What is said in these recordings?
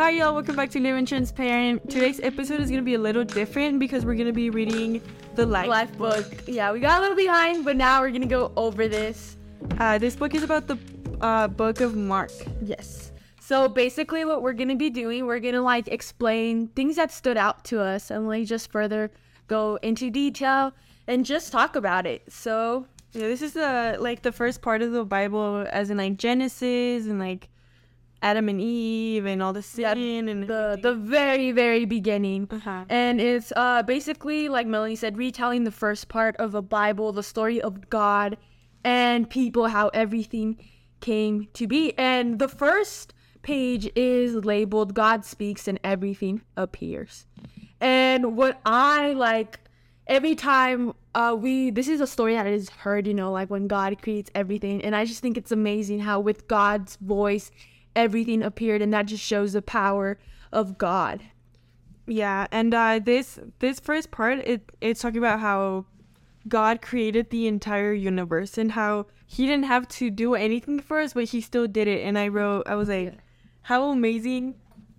Hi, y'all. Welcome back to New and Transparent. Today's episode is going to be a little different because we're going to be reading the Life, Life book. Yeah, we got a little behind, but now we're gonna go over this. Uh, this book is about the uh, book of Mark. Yes. So basically, what we're gonna be doing, we're gonna like explain things that stood out to us, and like just further go into detail and just talk about it. So Yeah, this is the like the first part of the Bible, as in like Genesis and like Adam and Eve and all the sin and the the very very beginning. Uh-huh. And it's uh basically like Melanie said, retelling the first part of the Bible, the story of God and people, how everything came to be. And the first page is labeled God speaks and everything appears. And what I like every time uh we this is a story that is heard, you know, like when God creates everything. And I just think it's amazing how with God's voice everything appeared and that just shows the power of God. Yeah, and uh, this this first part it it's talking about how God created the entire universe and how He didn't have to do anything for us, but He still did it. And I wrote, I was like, how amazing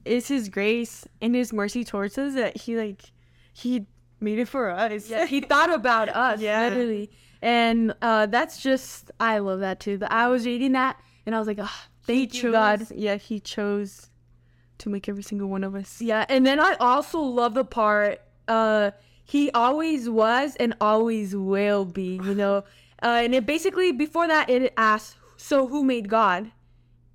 is His grace and His mercy towards us that He like He made it for us. Yeah, he thought about us, Yeah. literally. And uh, that's just, I love that too. But I was reading that and I was like, oh, thank you, God. Yeah, He chose to make every single one of us. Yeah, and then I also love the part, uh, he always was and always will be, you know. Uh, and it basically, before that, it asks, so who made God?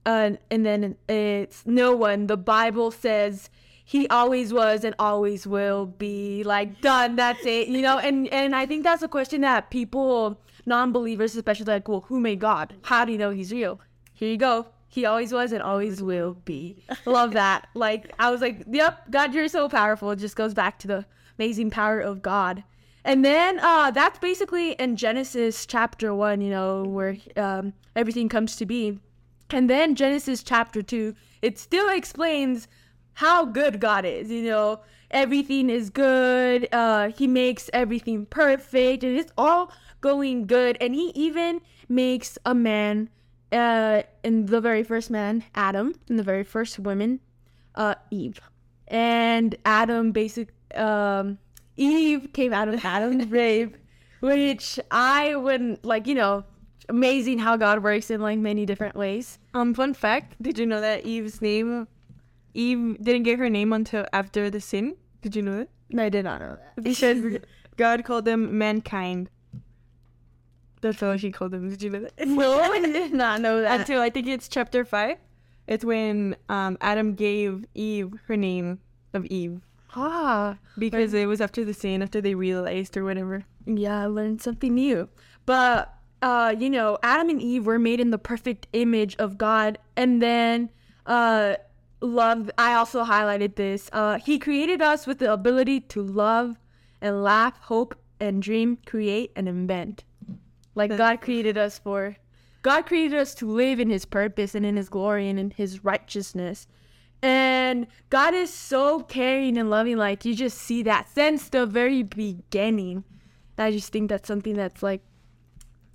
Uh, and then it's no one. The Bible says he always was and always will be. Like done. That's it. You know. And and I think that's a question that people, non-believers especially, like, well, who made God? How do you know he's real? Here you go. He always was and always will be. Love that. Like I was like, yep, God, you're so powerful. It just goes back to the amazing power of God. And then uh, that's basically in Genesis chapter one, you know, where um, everything comes to be. And then Genesis chapter 2, it still explains how good God is. You know, everything is good. Uh, he makes everything perfect, and it's all going good. And he even makes a man, uh, in the very first man, Adam, and the very first woman, uh, Eve. And Adam basic, um, Eve came out of Adam's rib, which I wouldn't like. You know, amazing how God works in like many different ways. Um, fun fact: Did you know that Eve's name, Eve didn't get her name until after the sin? Did you know that? No, I did not know that. Because God called them mankind. That's all she called them. Did you know that? No, I did not know that. Until I think it's chapter five. It's when um, Adam gave Eve her name of Eve Ah, because it was after the sin, after they realized or whatever. yeah, I learned something new. But uh, you know, Adam and Eve were made in the perfect image of God, and then uh, love. I also highlighted this. Uh, he created us with the ability to love and laugh, hope and dream, create and invent. Like God created us for. God created us to live in His purpose and in His glory and in His righteousness. And God is so caring and loving. Like you just see that since the very beginning. I just think that's something that's like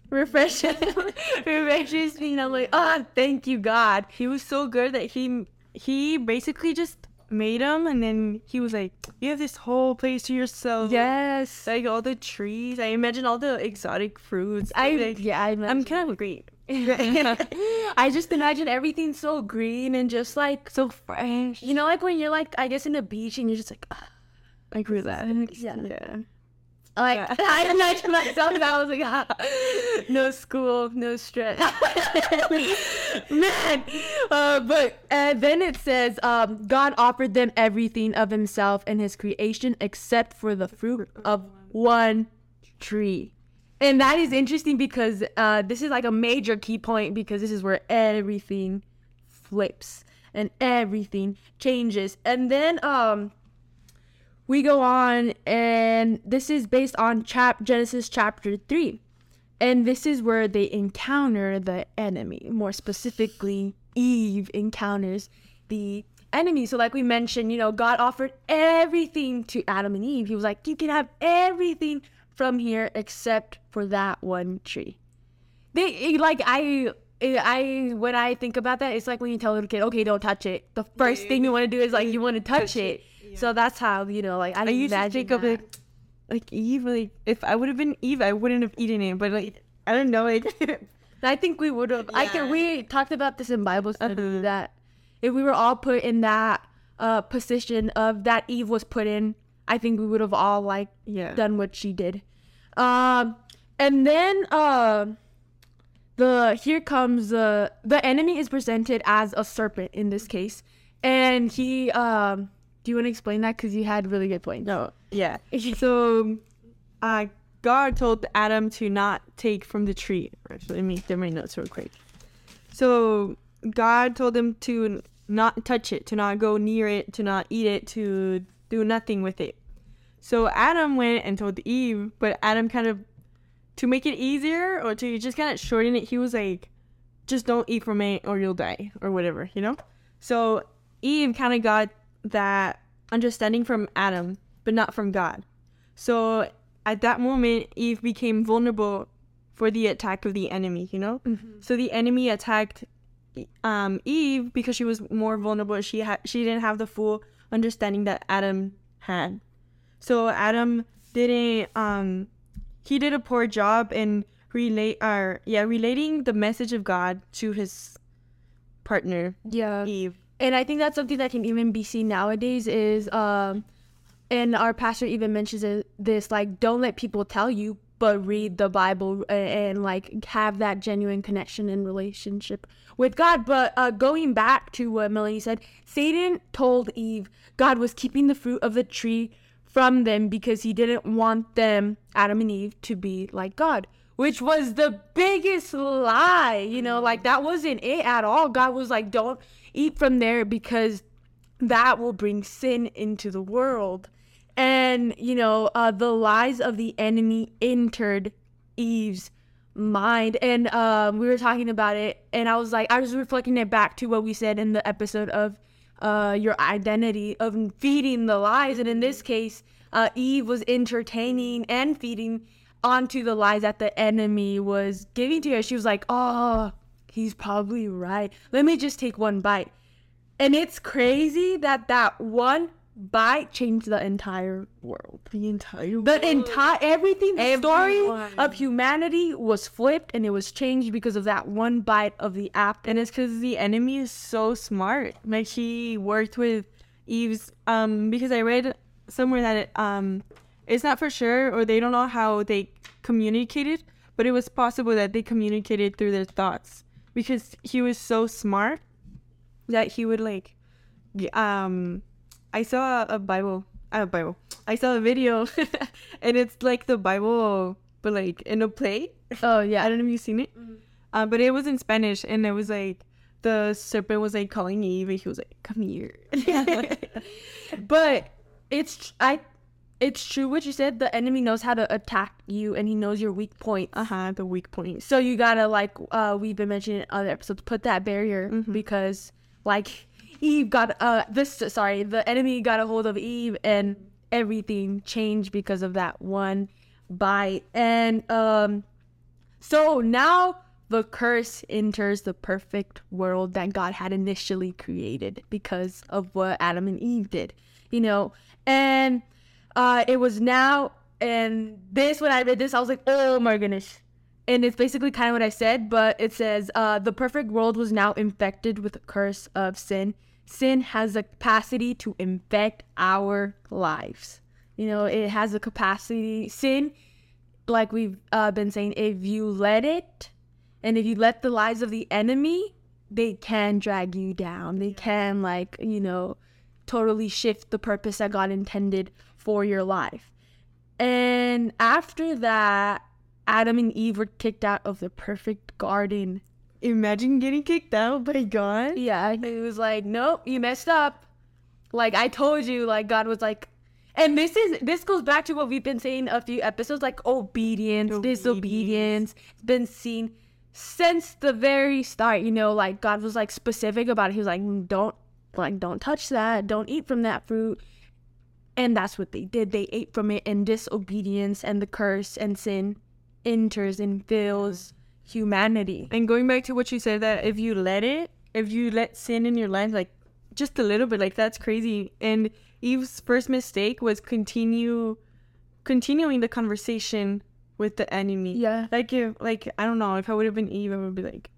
refreshing. refreshes me. And I'm like, oh, thank you, God. He was so good that he he basically just made him, and then he was like, "You have this whole place to yourself." Yes. like all the trees. I imagine all the exotic fruits. I like, yeah, I I'm kind of great. I just imagine everything so green and just like so fresh. you know, like when you're like I guess in the beach and you're just like ah, I with that. Yeah. yeah. Like Yeah. I imagine myself and I was like ah, no school, no stress. Man. Uh, but uh, then it says um, God offered them everything of himself and his creation except for the fruit of one tree. And that is interesting because uh, this is like a major key point because this is where everything flips and everything changes. And then um we go on and this is based on chap Genesis chapter 3. And this is where they encounter the enemy. More specifically, Eve encounters the enemy. So like we mentioned, you know, God offered everything to Adam and Eve. He was like, "You can have everything from here except for that one tree." They like I I when I think about that, it's like when you tell a little kid, "Okay, don't touch it." The first thing you want to do is like you want to touch, Touch it. it, So that's how you know, like I, I used to imagine think of that. it like Eve. Like if I would have been Eve, I wouldn't have eaten it. But like I don't know. Like I think we would have. I can. We talked about this in Bible study Uh-huh. that if we were all put in that uh position of that Eve was put in, I think we would have all like yeah. done what she did. Um, and then uh, the here comes the the enemy is presented as a serpent in this case, and he um. Do you want to explain that? Because you had really good points. No. Yeah. So, uh, God told Adam to not take from the tree. Actually, let me get my notes real quick. So, God told him to not touch it, to not go near it, to not eat it, to do nothing with it. So, Adam went and told Eve, but Adam kind of, to make it easier or to just kind of shorten it, he was like, just don't eat from it or you'll die or whatever, you know? So, Eve kind of got that understanding from Adam, but not from God. So at that moment, Eve became vulnerable for the attack of the enemy, you know? So the enemy attacked um, Eve because she was more vulnerable. She had she didn't have the full understanding that Adam had. So Adam didn't um he did a poor job in relate or yeah, relating the message of God to his partner, Yeah. Eve. And I think that's something that can even be seen nowadays is um and our pastor even mentions this like don't let people tell you but read the bible and, and like have that genuine connection and relationship with god. But uh going back to what melanie said satan told eve god was keeping the fruit of the tree from them because he didn't want them adam and eve to be like god which was the biggest lie you know like that wasn't it at all. God was like don't eat from there because that will bring sin into the world. And you know uh, the lies of the enemy entered eve's mind. And um, we were talking about it and i was like i was reflecting it back to what we said in the episode of uh, your identity of feeding the lies. And in this case uh, eve was entertaining and feeding onto the lies that the enemy was giving to her. She was like oh he's probably right let me just take one bite and it's crazy that that one bite changed the entire world. The entire world. The entire everything, the story of humanity was flipped and it was changed because of that one bite of the apple. and it's because the enemy is so smart. Like he worked with Eve's um because I read somewhere that it, um it's not for sure or they don't know how they communicated, but it was possible that they communicated through their thoughts because he was so smart that he would like um I saw a Bible a Bible. I saw a video and it's like the Bible but like in a plate. Oh yeah. I don't know if you've seen it. Uh, but it was in Spanish, and it was like the serpent was like calling Eve, and he was like, "Come here." but it's I it's true what you said. The enemy knows how to attack you and he knows your weak points. uh huh. The weak points. So you gotta like uh we've been mentioning in other episodes, put that barrier Mhm. because like Eve got uh this sorry, the enemy got a hold of Eve and everything changed because of that one bite. And um so now the curse enters the perfect world that God had initially created because of what Adam and Eve did. You know, and uh it was now and this when I read this I was like, "Oh my goodness." and it's basically kind of what I said, but it says uh, the perfect world was now infected with the curse of sin. Sin has the capacity to infect our lives. You know, it has the capacity. Sin, like we've uh, been saying, if you let it, and if you let the lies of the enemy, they can drag you down. They can, like, you know, totally shift the purpose that God intended for your life. And after that, Adam and Eve were kicked out of the perfect garden. Imagine getting kicked out by God. Yeah, he was like, "Nope, you messed up." Like I told you, like God was like, and this is this goes back to what we've been saying a few episodes, like obedience, Obedience. disobedience. It's been seen since the very start. You know, like God was like specific about it. He was like, "Mm, "Don't like don't touch that. Don't eat from that fruit." And that's what they did. They ate from it, and disobedience and the curse and sin enters and fills humanity. And going back to what you said, that if you let it, if you let sin in your life, like just a little bit, like that's crazy. And Eve's first mistake was continue, continuing the conversation with the enemy. Yeah. Like if, like I don't know, if I would have been Eve, I would be like,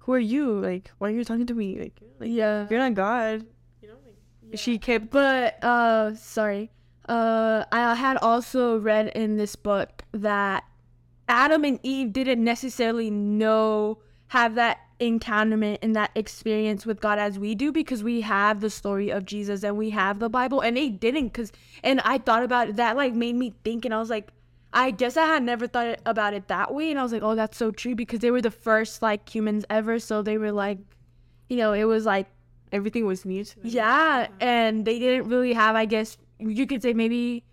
"Who are you? Like, why are you talking to me? Like, like Yeah. you're not God." Like she kept. But uh sorry. Uh I had also read in this book that Adam and Eve didn't necessarily know have that encounterment and that experience with God as we do because we have the story of Jesus and we have the Bible and they didn't cuz and I thought about it, that like made me think and I was like I guess I had never thought about it that way and I was like oh that's so true because they were the first like humans ever so they were like you know it was like Everything was new to them. yeah, and they didn't really have, I guess, you could say maybe.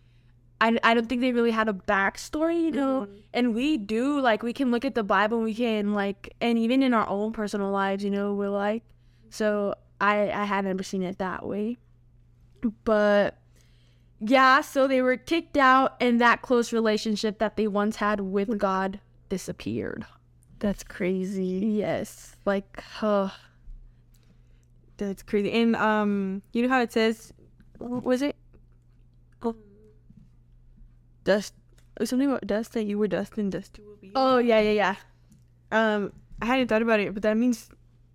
I, I don't think they really had a backstory, you know, and we do like we can look at the Bible, we can like, and even in our own personal lives, you know, we're like, so I I had never seen it that way, but yeah, so they were kicked out, and that close relationship that they once had with God disappeared. That's crazy. Yes, like, uh, That's crazy. And um, you know how it says, was it? Oh, dust. Something about dust that you were dust and dust you will be. oh yeah, yeah, yeah. Um, I hadn't thought about it, but that means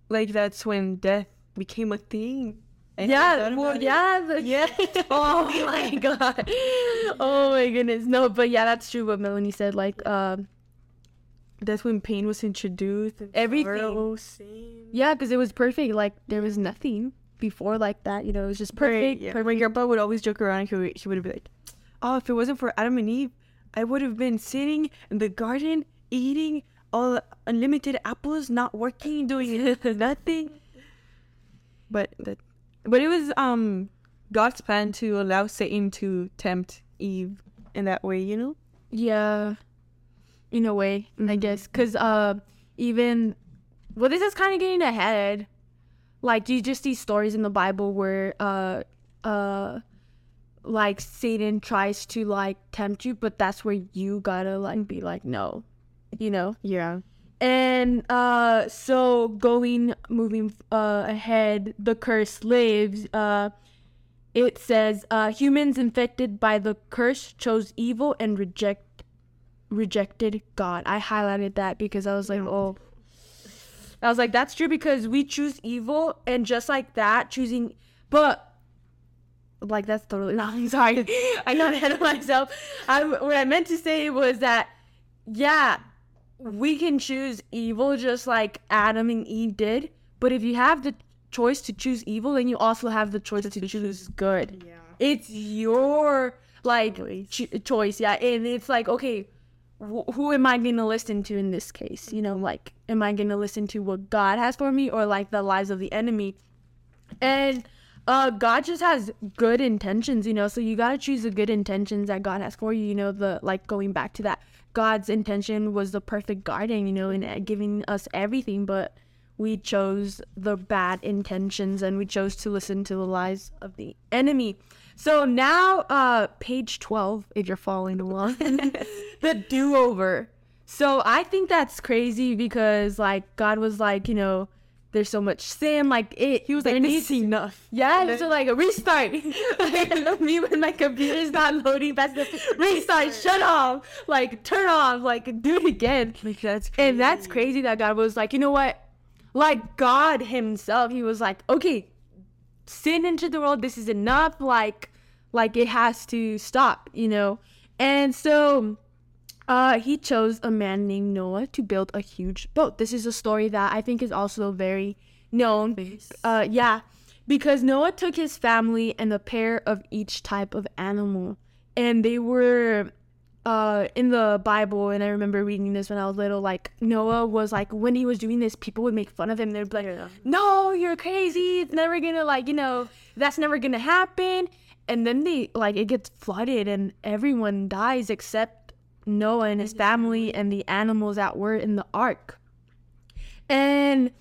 like that's when death became a thing. I Yeah, well, yeah, the, Yeah. oh my god. Oh my goodness. No, but yeah, that's true. What Melanie said, like, um, That's when pain was introduced. Everything. yeah, because it was perfect. Like, there was nothing before like that. You know, it was just perfect. Yeah. perfect. My grandpa would always joke around. He would, he would be like, "Oh, if it wasn't for Adam and Eve, I would have been sitting in the garden eating all unlimited apples, not working, doing nothing." But that, but it was um God's plan to allow Satan to tempt Eve in that way. You know. Yeah, in a way, I Mhm. guess. Because uh, even well, this is kind of getting ahead. Like you just see stories in the Bible where uh uh like Satan tries to like tempt you, but that's where you gotta like be like no, you know. Yeah. And uh so going moving uh ahead, the curse lives. Uh it says uh humans infected by the curse chose evil and reject rejected God. I highlighted that because I was like, oh I was like, that's true because we choose evil and just like that, choosing but like that's totally not. I'm sorry. I got ahead of myself. I what I meant to say was that yeah, we can choose evil just like Adam and Eve did. But if you have the choice to choose evil, then you also have the choice to choose good. Yeah. It's your like cho- choice, yeah. And it's like, okay, wh- who am I going to listen to in this case? You know, like, am I going to listen to what God has for me or like the lies of the enemy? And uh God just has good intentions, you know, so you got to choose the good intentions that God has for you, you know, the like going back to that God's intention was the perfect garden, you know, and uh, giving us everything, but we chose the bad intentions and we chose to listen to the lies of the enemy. So now uh page 12 if you're following along. the do-over. So I think that's crazy because like God was like, you know, there's so much sin like it He was like, needs "This is enough." yeah, so like a restart. like, me when my computer's not loading fast enough. Restart, shut off, like turn off, like do it again. Like that's crazy. And that's crazy that God was like, you know what? Like God Himself, He was like, okay, sin into the world. This is enough. Like, like it has to stop, you know. And so, uh, he chose a man named Noah to build a huge boat. This is a story that I think is also very known. Uh, yeah, because Noah took his family and a pair of each type of animal, and they were uh in the Bible. And I remember reading this when I was little. Like Noah was like when he was doing this, people would make fun of him. They'd be like, Yeah. "No, you're crazy. It's never gonna like you know that's never gonna happen." And then they like it gets flooded and everyone dies except Noah and his family and the animals that were in the ark. And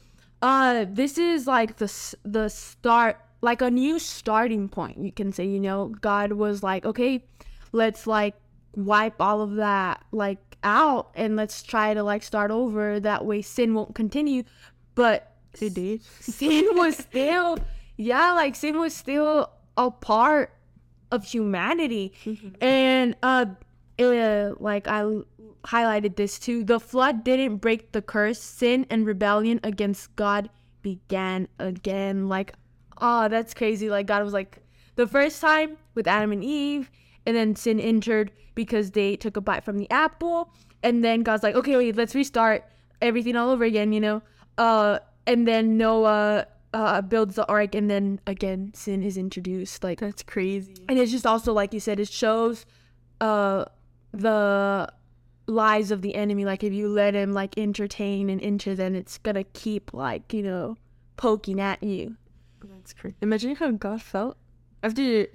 uh this is like the the start like a new starting point you can say you know god was like okay let's like wipe all of that like out and let's try to like start over. That way sin won't continue. But It did. sin was still yeah like sin was still a part of humanity. And uh, uh like i highlighted this too. The flood didn't break the curse. Sin and rebellion against god began again. Like oh that's crazy. Like god was like the first time with adam and eve and then sin entered because they took a bite from the apple and then god's like okay wait let's restart everything all over again you know uh and then noah uh builds the ark and then again sin is introduced like That's crazy. and it's just also like you said it shows uh the lies of the enemy like if you let him like entertain and enter then it's gonna keep like you know poking at you That's crazy. Imagine how God felt after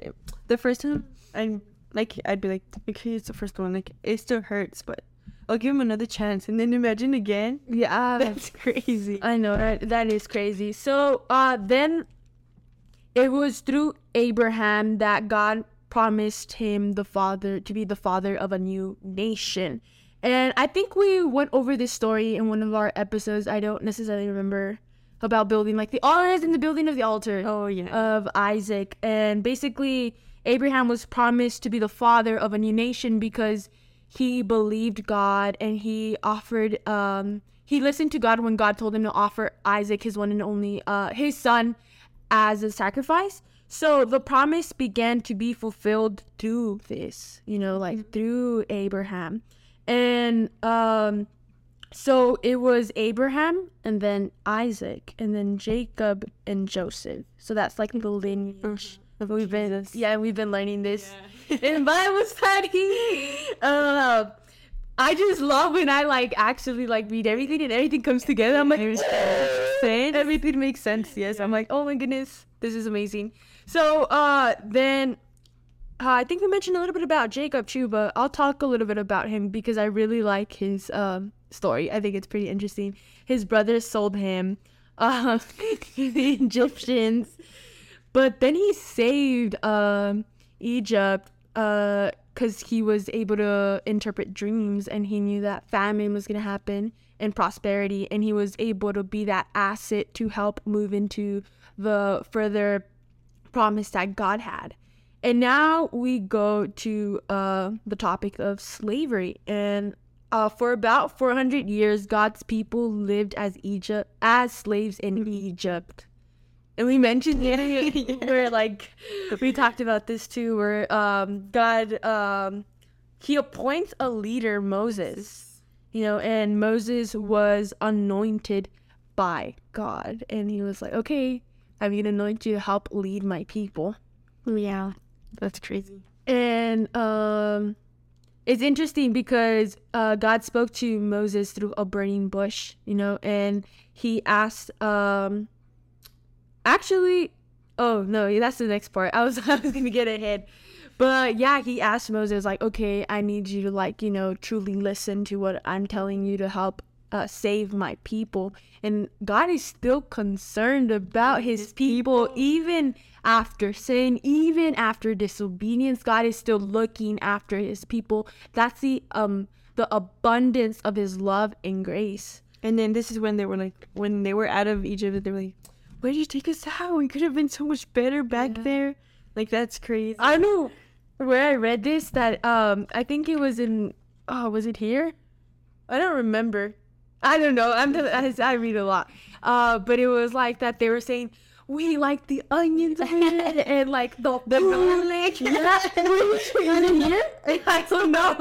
the first time. I'm like, I'd be like, okay, it's the first one. Like, it still hurts, but I'll give him another chance. And then imagine again. yeah That's crazy. i know that that is crazy so uh then it was through abraham that god promised him the father to be the father of a new nation and i think we went over this story in one of our episodes i don't necessarily remember about building like the altars and the building of the altar Oh yeah. of Isaac. And basically, Abraham was promised to be the father of a new nation because he believed God and he offered, um, he listened to God when God told him to offer Isaac, his one and only, uh, his son, as a sacrifice. So the promise began to be fulfilled through this, you know, like through Abraham. And, um, so it was Abraham and then Isaac and then Jacob and Joseph. So that's like the lineage. Of We've been yeah, we've been learning this in Bible study. Uh, I just love when I like actually like read everything and everything comes together. I'm like, everything makes sense. Yes, I'm like, oh my goodness, this is amazing. So uh, then uh, I think we mentioned a little bit about Jacob too, but I'll talk a little bit about him because I really like his um, story. I think it's pretty interesting. His brothers sold him uh, the Egyptians, but then he saved um, Egypt because he was able to interpret dreams and he knew that famine was going to happen and prosperity, and he was able to be that asset to help move into the further promise that God had. And now we go to uh, the topic of slavery. And uh, for about 400 years, God's people lived as Egypt as slaves in Egypt. And we mentioned it where like we talked about this too, where um, God um, he appoints a leader, Moses. You know, and Moses was anointed by God, and he was like, "Okay, I'm gonna anoint you to help lead my people." Yeah. That's crazy. And um it's interesting because uh God spoke to Moses through a burning bush, you know, and he asked um actually oh no, that's the next part. I was I was gonna get ahead. But yeah, he asked Moses like, okay, I need you to like, you know, truly listen to what I'm telling you to help uh, save my people. And God is still concerned about his people, even after sin, even after disobedience. God is still looking after his people. That's the um the abundance of his love and grace. And then this is when they were like, when they were out of Egypt, they were like, "Where did you take us out? We could have been so much better back Yeah. there." Like that's crazy. I know where I read this that um I think it was in oh was it here? I don't remember. I don't know. I'm the, I, I read a lot. Uh, but it was like that they were saying we like the onions and, and like the the garlic. Yeah, I don't know,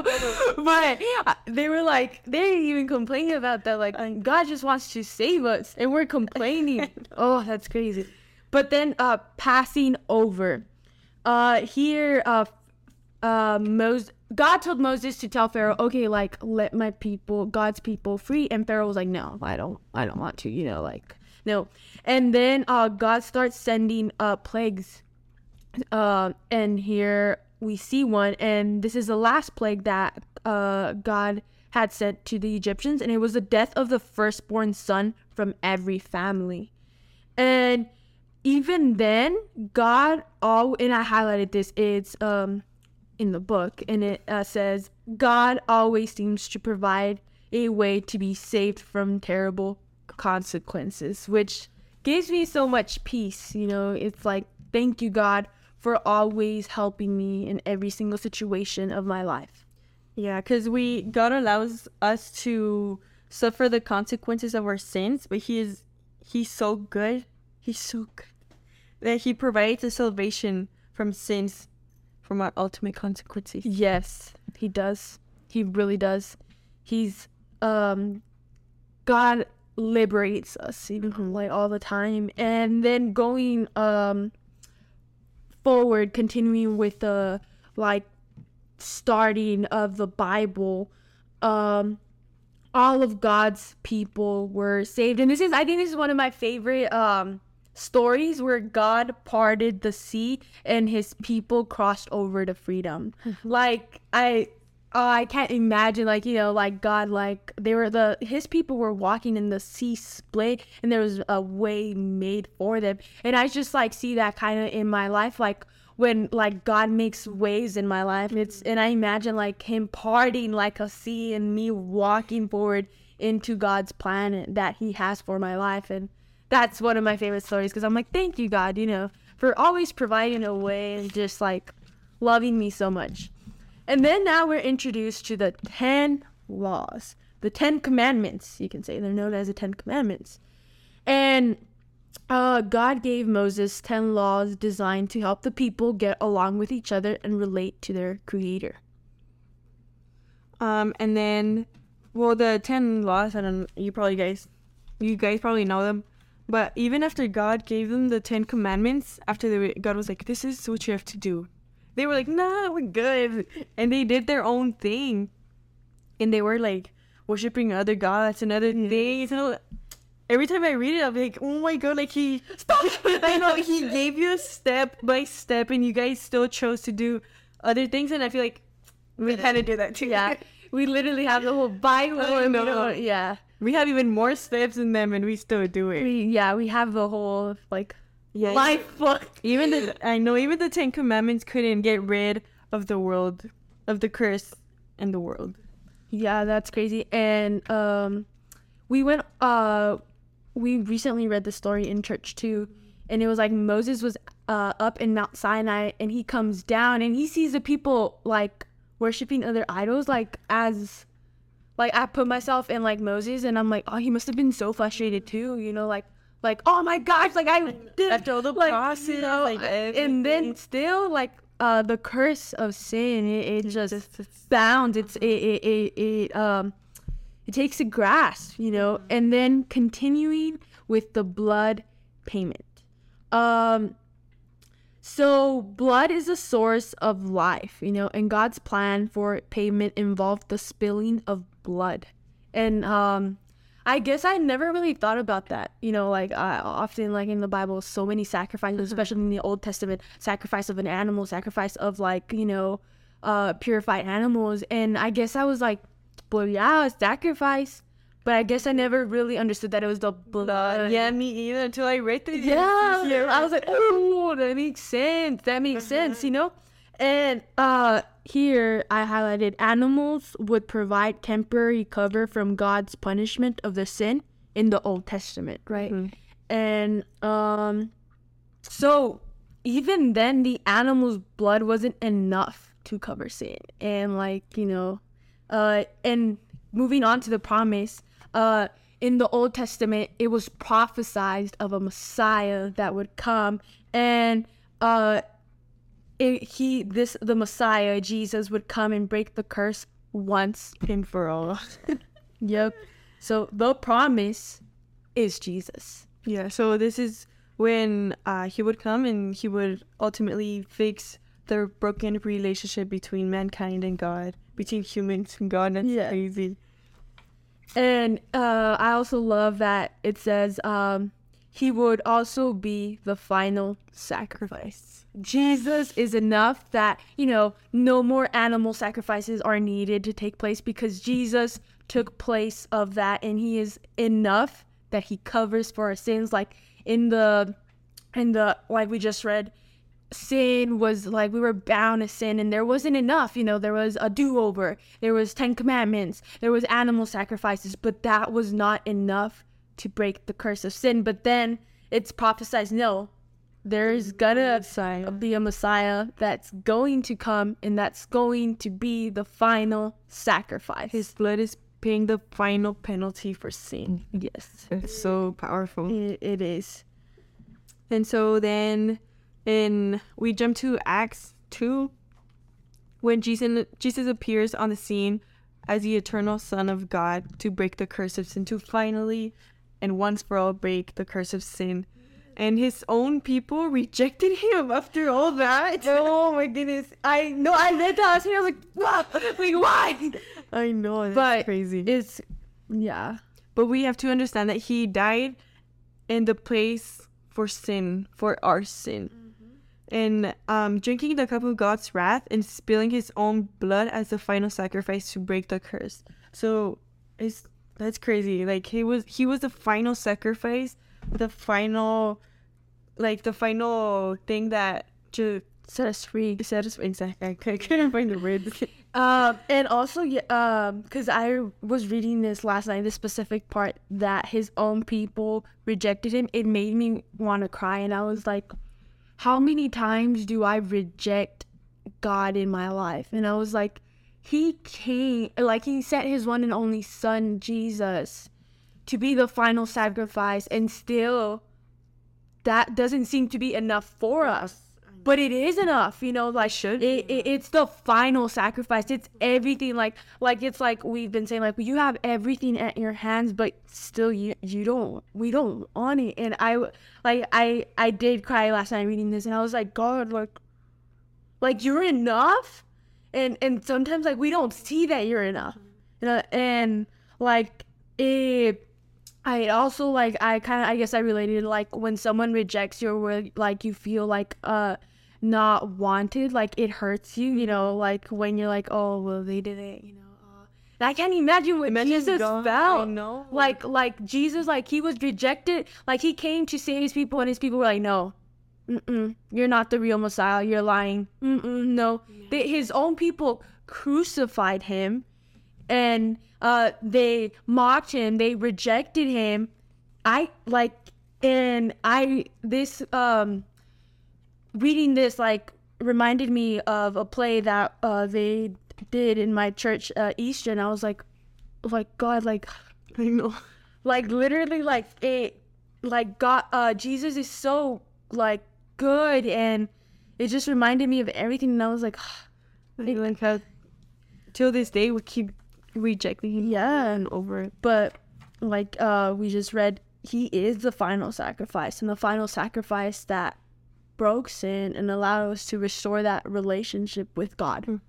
but uh, they were like they didn't even complain about that. Like God just wants to save us, and we're complaining. oh, that's crazy. But then uh, passing over. Uh, here, uh, uh, Moses, God told Moses to tell Pharaoh, okay, like let my people, God's people, free. And Pharaoh was like, no, I don't, I don't want to, you know, like no. And then uh, God starts sending uh plagues. Uh, and here we see one, and this is the last plague that uh God had sent to the Egyptians, and it was the death of the firstborn son from every family. And even then, God all and I highlighted this, it's um in the book, and it uh, says God always seems to provide a way to be saved from terrible consequences, which gives me so much peace. You know, it's like thank you God for always helping me in every single situation of my life. Yeah, because we God allows us to suffer the consequences of our sins, but He is He's so good. He's so good that He provides a salvation from sins, from our ultimate consequences. Yes, he does. He really does. He's um God liberates us, you know, like all the time. And then going um forward, continuing with the like starting of the Bible, um all of God's people were saved. And this is I think this is one of my favorite um stories where God parted the sea and his people crossed over to freedom. like I oh, I can't imagine like, you know, like God like they were the his people were walking in the sea split and there was a way made for them. And I just like see that kind of in my life like when like God makes ways in my life. It's and I imagine like him parting like a sea and me walking forward into God's plan that he has for my life and that's one of my favorite stories because I'm like, thank you, God, you know, for always providing a way and just like loving me so much. And then now we're introduced to the 10 laws, the 10 commandments, you can say. They're known as the 10 commandments. And uh, God gave Moses 10 laws designed to help the people get along with each other and relate to their creator. Um, and then, well, the 10 laws, I don't you probably guys, you guys probably know them. But even after God gave them the Ten Commandments, after they, God was like, "This is what you have to do," they were like, "Nah, we're good," and they did their own thing, and they were like worshiping other gods and other things. And every time I read it, I'm like, "Oh my God!" Like he, stop! I know he gave you a step by step, and you guys still chose to do other things, and I feel like we kind of do that too. Yeah, we literally have the whole Bible. I and don't- yeah. we have even more steps than them, and we still do it. We, yeah, we have the whole like Yeah, life book. Even the I know even the Ten Commandments couldn't get rid of the world of the curse in the world. Yeah, that's crazy. And um we went uh we recently read the story in church too. And it was like Moses was uh up in Mount Sinai and he comes down and he sees the people like worshiping other idols like as like I put myself in like Moses and I'm like, oh he must have been so frustrated too, you know, like like oh my gosh, like I did After all the like, process, you know, like, and then still like uh the curse of sin it, it just bounds. It's it, it, it, it um it takes a grasp you know and then continuing with the blood payment. Um so blood is a source of life you know and god's plan for payment involved the spilling of blood. And um I guess I never really thought about that. You know, like uh, often, like in the Bible, so many sacrifices, especially in the Old Testament, sacrifice of an animal, sacrifice of like you know, uh, purified animals. And I guess I was like, well, yeah, a sacrifice. But I guess I never really understood that it was the blood. yeah, me either until I read the Yeah, I was like, oh, that makes sense. That makes sense, you know. And uh, here I highlighted animals would provide temporary cover from God's punishment of the sin in the Old Testament, right? And um, so even then, the animal's blood wasn't enough to cover sin, and like you know, uh, and moving on to the promise, uh, in the Old Testament, it was prophesied of a Messiah that would come, and uh, it, he, this, the Messiah, Jesus, would come and break the curse once and for all. Yep. So the promise is Jesus. yeah, so this is when uh, he would come and he would ultimately fix the broken relationship between mankind and God, between humans and God. That's Yeah. crazy. And uh, I also love that it says um, he would also be the final sacrifice. Jesus is enough that, you know, no more animal sacrifices are needed to take place because Jesus took place of that and he is enough that he covers for our sins like in the in the like we just read sin was like we were bound to sin and there wasn't enough you know there was a do-over there was 10 commandments there was animal sacrifices but that was not enough to break the curse of sin but then it's prophesied no there's gonna Messiah. be a messiah that's going to come and that's going to be the final sacrifice His blood is paying the final penalty for sin. yes It's so powerful. it, it is And so then in we jump to Acts 2 when Jesus Jesus appears on the scene as the eternal son of God to break the curse of sin to finally and once for all break the curse of sin. And his own people rejected him after all that. oh my goodness i know i read that i was, here, I was like wow like why I know, that's But crazy. it's yeah But we have to understand that he died in the place for sin, for our sin. And um, drinking the cup of God's wrath and spilling his own blood as the final sacrifice to break the curse. So it's that's crazy. Like he was he was the final sacrifice, the final like the final thing that to set us free set us free. exactly. I couldn't find the words. Um, and also, yeah, um, because I was reading this last night, the specific part that his own people rejected him, it made me want to cry. And I was like, how many times do I reject God in my life? And I was like, he came, like, he sent his one and only son, Jesus, to be the final sacrifice, and still that doesn't seem to be enough for us. But it is enough, you know. Like should it, it, it's the final sacrifice. It's everything. Like like it's like we've been saying. Like you have everything at your hands, but still you you don't. We don't want it. And I like I I did cry last night reading this, and I was like, God, like like you're enough. And and sometimes like we don't see that you're enough. You know, and like it I also like I kind of I guess I related like when someone rejects your word like you feel like uh not wanted like it hurts you you know like when you're like oh well they did it you know uh, I can't imagine what Imagine Jesus God- felt like like Jesus like he was rejected like he came to save his people and his people were like no Mm-mm, you're not the real Messiah. You're lying. Mm-mm, no, they, his own people crucified him, and uh, they mocked him. They rejected him. I like, and I this um, reading this like reminded me of a play that uh they did in my church uh, Eastern. I was like, like God, like I know. like literally like it like god uh jesus is so like good and it just reminded me of everything and i was like Like, like how till this day we keep rejecting him Yeah. and over. but like uh we just read he is the final sacrifice and the final sacrifice that broke sin and allowed us to restore that relationship with god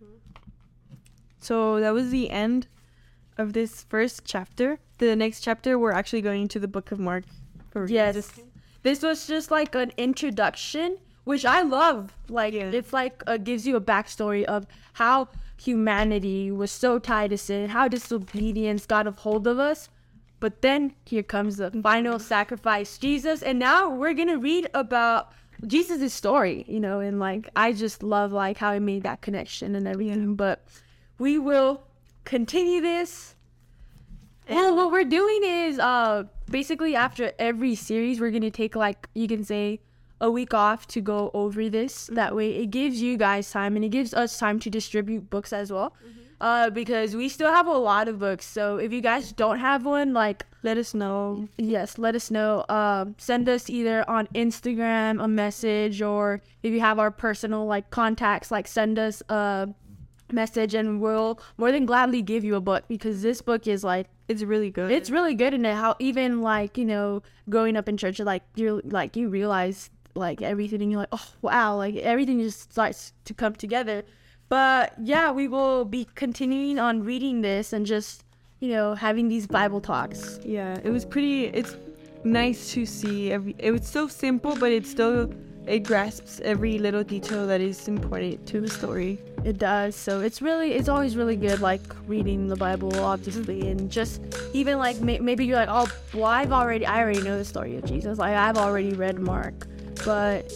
So that was the end of this first chapter. The next chapter, we're actually going to the book of Mark. For yes this was just like an introduction which i love. Like Yeah. it's like uh, gives you a backstory of how humanity was so tied to sin how disobedience got a hold of us. But then here comes the final sacrifice jesus. And now we're gonna read about jesus' story you know and like i just love like how he made that connection and everything. But we will continue this well, what we're doing is uh basically after every series we're gonna take like you can say a week off to go over this. That way it gives you guys time and it gives us time to distribute books as well. Uh because we still have a lot of books. So if you guys don't have one, like Let us know. yes, let us know. Um send us either on Instagram a message or if you have our personal like contacts, like send us a message and we'll more than gladly give you a book because this book is like It's really good. it's really good in it how even like you know growing up in church like you're like you realize like everything and you're like oh wow like everything just starts to come together but yeah we will be continuing on reading this and just you know having these bible talks yeah, it was pretty. It's nice to see. Every. It was so simple, but it still it grasps every little detail that is important to the story. it does so it's really it's always really good like reading the bible obviously and just even like may- maybe you're like oh well i've already i already know the story of jesus like i've already read mark but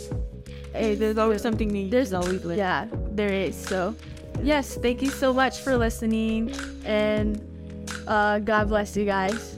Hey, There's always something new. there's always learn. yeah, there is. So, yes, thank you so much for listening, and uh, God bless you guys.